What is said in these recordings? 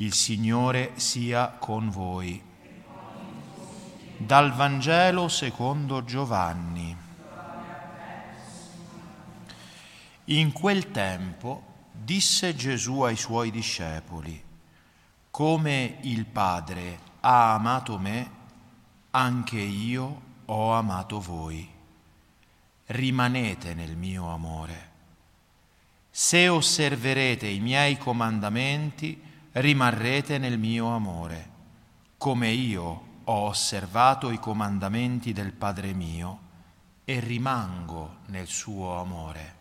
Il Signore sia con voi. Dal Vangelo secondo Giovanni. In quel tempo disse Gesù ai suoi discepoli, come il Padre ha amato me, anche io ho amato voi. Rimanete nel mio amore. Se osserverete i miei comandamenti, rimarrete nel mio amore, come io ho osservato i comandamenti del Padre mio e rimango nel suo amore.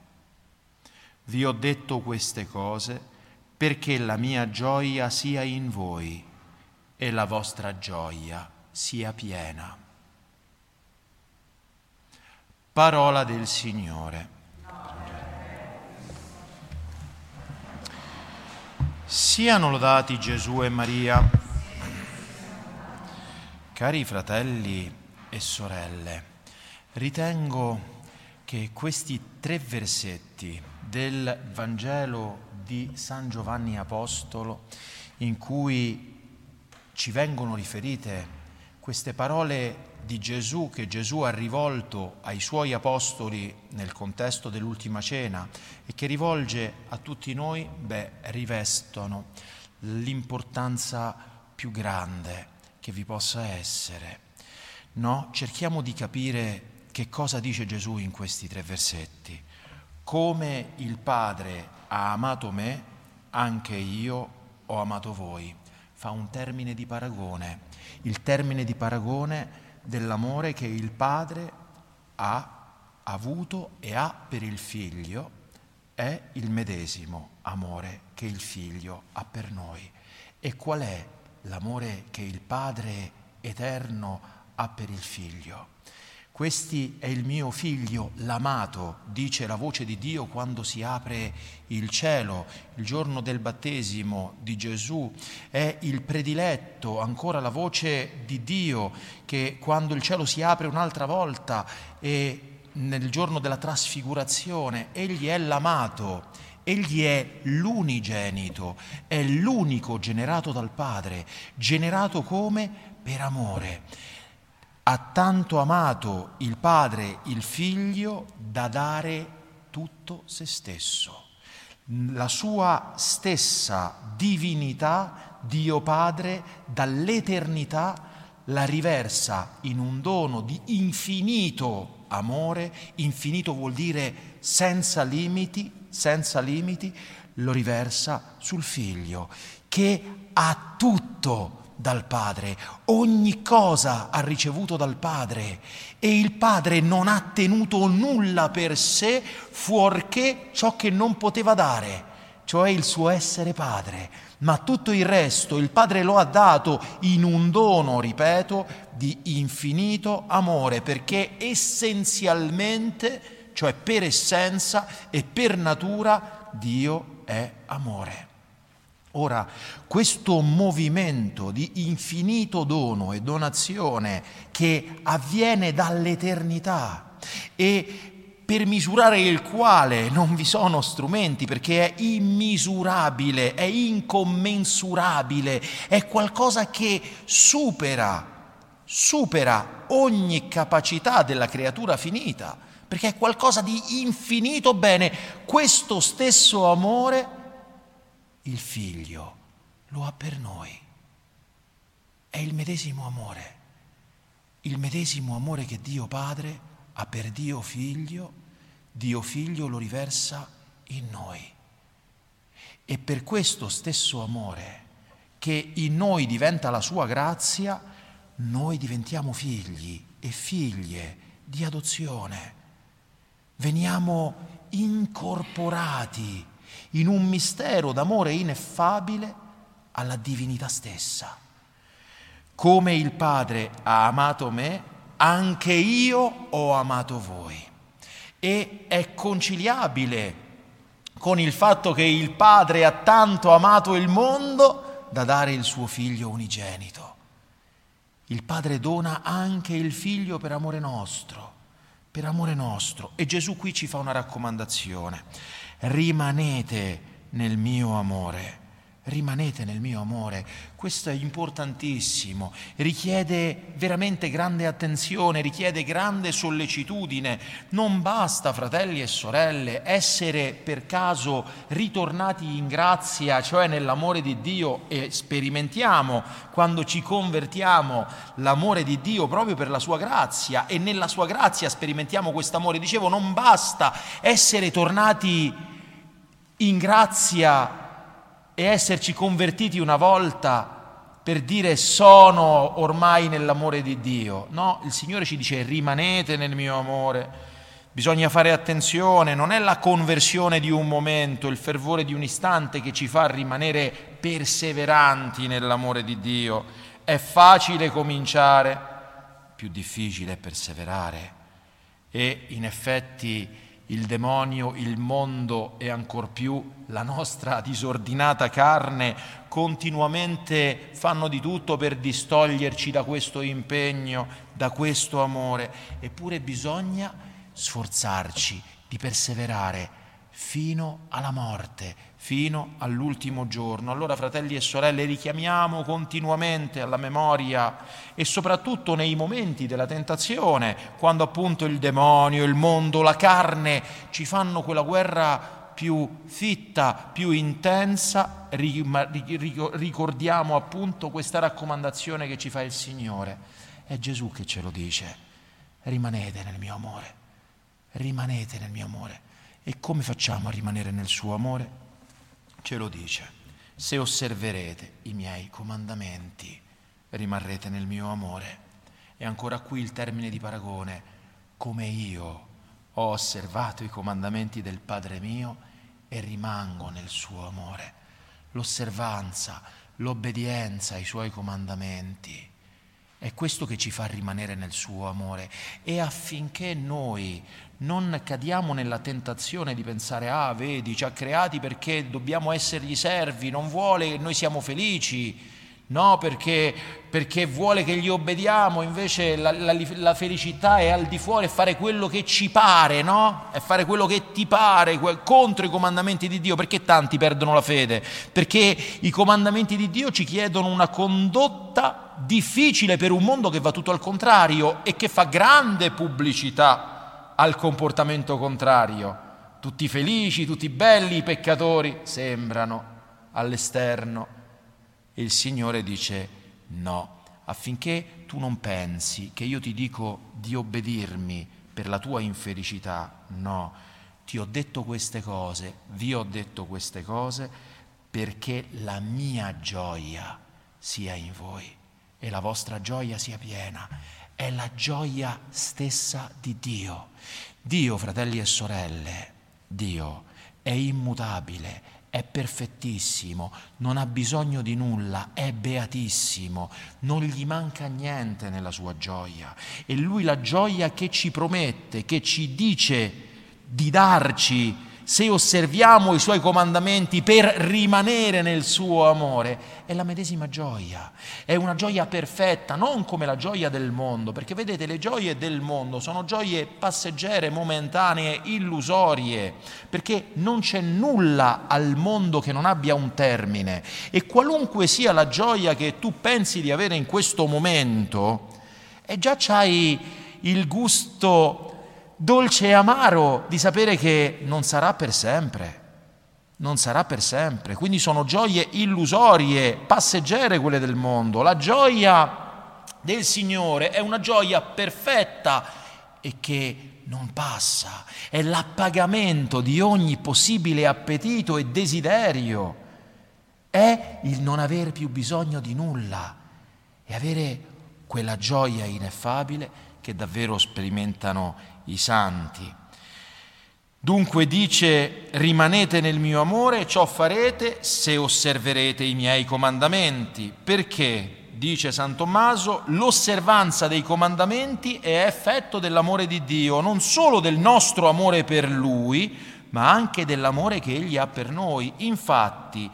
Vi ho detto queste cose perché la mia gioia sia in voi e la vostra gioia sia piena. Parola del Signore. Siano lodati Gesù e Maria. Cari fratelli e sorelle, ritengo che questi tre versetti del Vangelo di San Giovanni Apostolo, in cui ci vengono riferite queste parole di Gesù che Gesù ha rivolto ai suoi apostoli nel contesto dell'ultima cena e che rivolge a tutti noi, beh, rivestono l'importanza più grande che vi possa essere. No? Cerchiamo di capire che cosa dice Gesù in questi tre versetti. Come il Padre ha amato me, anche io ho amato voi. Fa un termine di paragone. Il termine di paragone dell'amore che il padre ha avuto e ha per il figlio è il medesimo amore che il figlio ha per noi. E qual è l'amore che il padre eterno ha per il figlio? Questi è il mio figlio, l'amato, dice la voce di Dio quando si apre il cielo. Il giorno del battesimo di Gesù è il prediletto, ancora la voce di Dio che quando il cielo si apre un'altra volta e nel giorno della trasfigurazione, egli è l'amato. Egli è l'unigenito, è l'unico generato dal Padre, generato come? Per amore ha tanto amato il Padre, il Figlio, da dare tutto se stesso. La sua stessa divinità, Dio Padre, dall'eternità la riversa in un dono di infinito amore, infinito vuol dire senza limiti, senza limiti, lo riversa sul figlio che ha tutto dal Padre, ogni cosa ha ricevuto dal Padre e il Padre non ha tenuto nulla per sé fuorché ciò che non poteva dare, cioè il suo essere Padre. Ma tutto il resto il Padre lo ha dato in un dono, ripeto, di infinito amore, perché essenzialmente, cioè per essenza e per natura, Dio è amore. Ora, questo movimento di infinito dono e donazione che avviene dall'eternità e per misurare il quale non vi sono strumenti perché è immisurabile, è incommensurabile, è qualcosa che supera, supera ogni capacità della creatura finita, perché è qualcosa di infinito bene. Questo stesso amore il figlio lo ha per noi. È il medesimo amore, il medesimo amore che Dio Padre ha per Dio Figlio, Dio Figlio lo riversa in noi. E per questo stesso amore che in noi diventa la sua grazia, noi diventiamo figli e figlie di adozione. Veniamo incorporati in un mistero d'amore ineffabile alla divinità stessa. Come il Padre ha amato me, anche io ho amato voi. E è conciliabile con il fatto che il Padre ha tanto amato il mondo da dare il suo figlio unigenito. Il Padre dona anche il figlio per amore nostro, per amore nostro. E Gesù qui ci fa una raccomandazione rimanete nel mio amore, rimanete nel mio amore. Questo è importantissimo, richiede veramente grande attenzione, richiede grande sollecitudine. Non basta, fratelli e sorelle, essere per caso ritornati in grazia, cioè nell'amore di Dio e sperimentiamo quando ci convertiamo l'amore di Dio proprio per la sua grazia e nella sua grazia sperimentiamo questo amore. Dicevo, non basta essere tornati in grazia e esserci convertiti una volta per dire sono ormai nell'amore di Dio. No, il Signore ci dice rimanete nel mio amore. Bisogna fare attenzione, non è la conversione di un momento, il fervore di un istante che ci fa rimanere perseveranti nell'amore di Dio. È facile cominciare, più difficile è perseverare. E in effetti il demonio, il mondo e ancor più la nostra disordinata carne continuamente fanno di tutto per distoglierci da questo impegno, da questo amore, eppure bisogna sforzarci di perseverare fino alla morte, fino all'ultimo giorno. Allora, fratelli e sorelle, richiamiamo continuamente alla memoria e soprattutto nei momenti della tentazione, quando appunto il demonio, il mondo, la carne ci fanno quella guerra più fitta, più intensa, ricordiamo appunto questa raccomandazione che ci fa il Signore. È Gesù che ce lo dice. Rimanete nel mio amore, rimanete nel mio amore. E come facciamo a rimanere nel suo amore? Ce lo dice. Se osserverete i miei comandamenti, rimarrete nel mio amore. E ancora qui il termine di paragone. Come io ho osservato i comandamenti del Padre mio e rimango nel suo amore. L'osservanza, l'obbedienza ai suoi comandamenti. È questo che ci fa rimanere nel suo amore. E affinché noi non cadiamo nella tentazione di pensare, ah, vedi, ci ha creati perché dobbiamo essergli servi, non vuole che noi siamo felici, no, perché, perché vuole che gli obbediamo, invece la, la, la, felicità è al di fuori, è fare quello che ci pare, no? È fare quello che ti pare, contro i comandamenti di Dio, perché tanti perdono la fede? Perché i comandamenti di Dio ci chiedono una condotta difficile per un mondo che va tutto al contrario e che fa grande pubblicità al comportamento contrario. Tutti felici, tutti belli, i peccatori sembrano all'esterno. E il Signore dice no, affinché tu non pensi che io ti dico di obbedirmi per la tua infelicità, no, ti ho detto queste cose, vi ho detto queste cose perché la mia gioia sia in voi e la vostra gioia sia piena è la gioia stessa di Dio. Dio, fratelli e sorelle, Dio è immutabile, è perfettissimo, non ha bisogno di nulla, è beatissimo, non gli manca niente nella sua gioia. E lui la gioia che ci promette, che ci dice di darci se osserviamo i suoi comandamenti per rimanere nel suo amore, è la medesima gioia. È una gioia perfetta, non come la gioia del mondo, perché vedete le gioie del mondo sono gioie passeggere, momentanee, illusorie, perché non c'è nulla al mondo che non abbia un termine e qualunque sia la gioia che tu pensi di avere in questo momento, e già c'hai il gusto dolce e amaro di sapere che non sarà per sempre. Non sarà per sempre. Quindi sono gioie illusorie, passeggere quelle del mondo. La gioia del Signore è una gioia perfetta e che non passa. È l'appagamento di ogni possibile appetito e desiderio. È il non avere più bisogno di nulla e avere quella gioia ineffabile che davvero sperimentano i santi. Dunque dice, rimanete nel mio amore, ciò farete se osserverete i miei comandamenti. Perché? Dice San Tommaso, l'osservanza dei comandamenti è effetto dell'amore di Dio, non solo del nostro amore per Lui, ma anche dell'amore che Egli ha per noi. Infatti,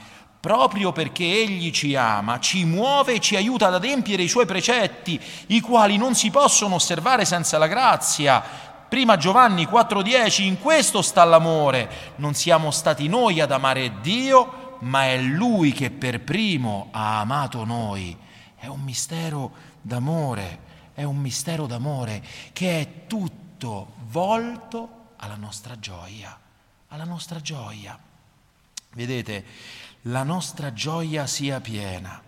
proprio perché Egli ci ama, ci muove e ci aiuta ad adempiere i Suoi precetti, i quali non si possono osservare senza la grazia Prima Giovanni 4:10, in questo sta l'amore, non siamo stati noi ad amare Dio, ma è Lui che per primo ha amato noi. È un mistero d'amore, è un mistero d'amore che è tutto volto alla nostra gioia, alla nostra gioia. Vedete, la nostra gioia sia piena.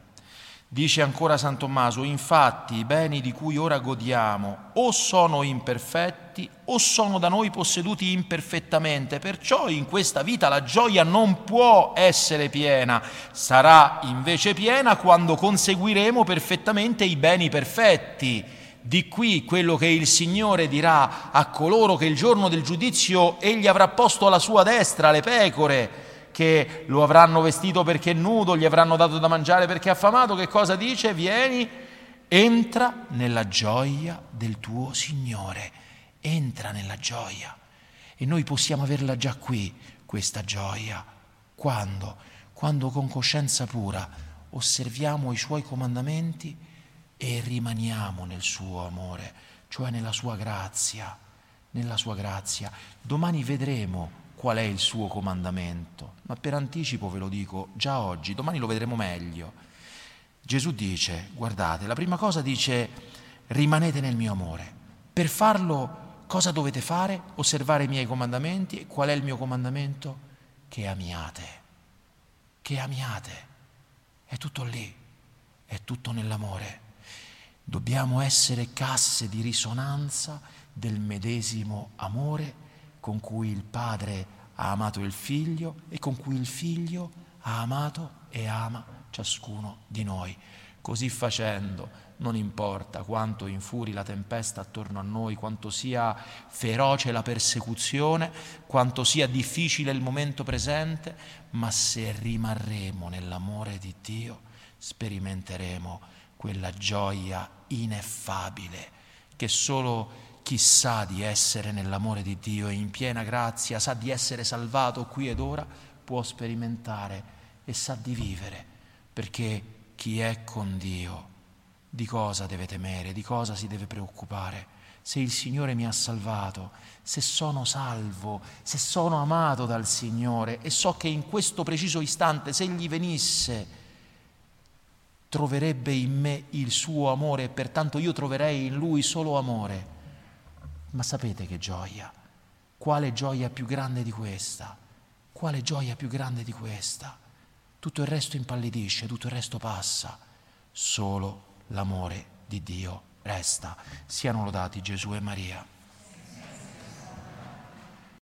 Dice ancora San Tommaso, infatti i beni di cui ora godiamo o sono imperfetti o sono da noi posseduti imperfettamente, perciò in questa vita la gioia non può essere piena, sarà invece piena quando conseguiremo perfettamente i beni perfetti. Di qui quello che il Signore dirà a coloro che il giorno del giudizio egli avrà posto alla sua destra le pecore che lo avranno vestito perché è nudo, gli avranno dato da mangiare perché è affamato, che cosa dice? Vieni, entra nella gioia del tuo Signore, entra nella gioia. E noi possiamo averla già qui, questa gioia. Quando? Quando con coscienza pura osserviamo i Suoi comandamenti e rimaniamo nel Suo amore, cioè nella Sua grazia, nella Sua grazia. Domani vedremo qual è il suo comandamento, ma per anticipo ve lo dico già oggi, domani lo vedremo meglio. Gesù dice, guardate, la prima cosa dice, rimanete nel mio amore. Per farlo cosa dovete fare? Osservare i miei comandamenti. E qual è il mio comandamento? Che amiate, che amiate. È tutto lì, è tutto nell'amore. Dobbiamo essere casse di risonanza del medesimo amore con cui il Padre ha amato il Figlio e con cui il Figlio ha amato e ama ciascuno di noi. Così facendo, non importa quanto infuri la tempesta attorno a noi, quanto sia feroce la persecuzione, quanto sia difficile il momento presente, ma se rimarremo nell'amore di Dio, sperimenteremo quella gioia ineffabile che solo chi sa di essere nell'amore di Dio e in piena grazia, sa di essere salvato qui ed ora, può sperimentare e sa di vivere, perché chi è con Dio, di cosa deve temere, di cosa si deve preoccupare? Se il Signore mi ha salvato, se sono salvo, se sono amato dal Signore e so che in questo preciso istante, se Egli venisse, troverebbe in me il suo amore e pertanto io troverei in Lui solo amore ma sapete che gioia? Quale gioia più grande di questa? Quale gioia più grande di questa? Tutto il resto impallidisce, tutto il resto passa. Solo l'amore di Dio resta. Siano lodati Gesù e Maria.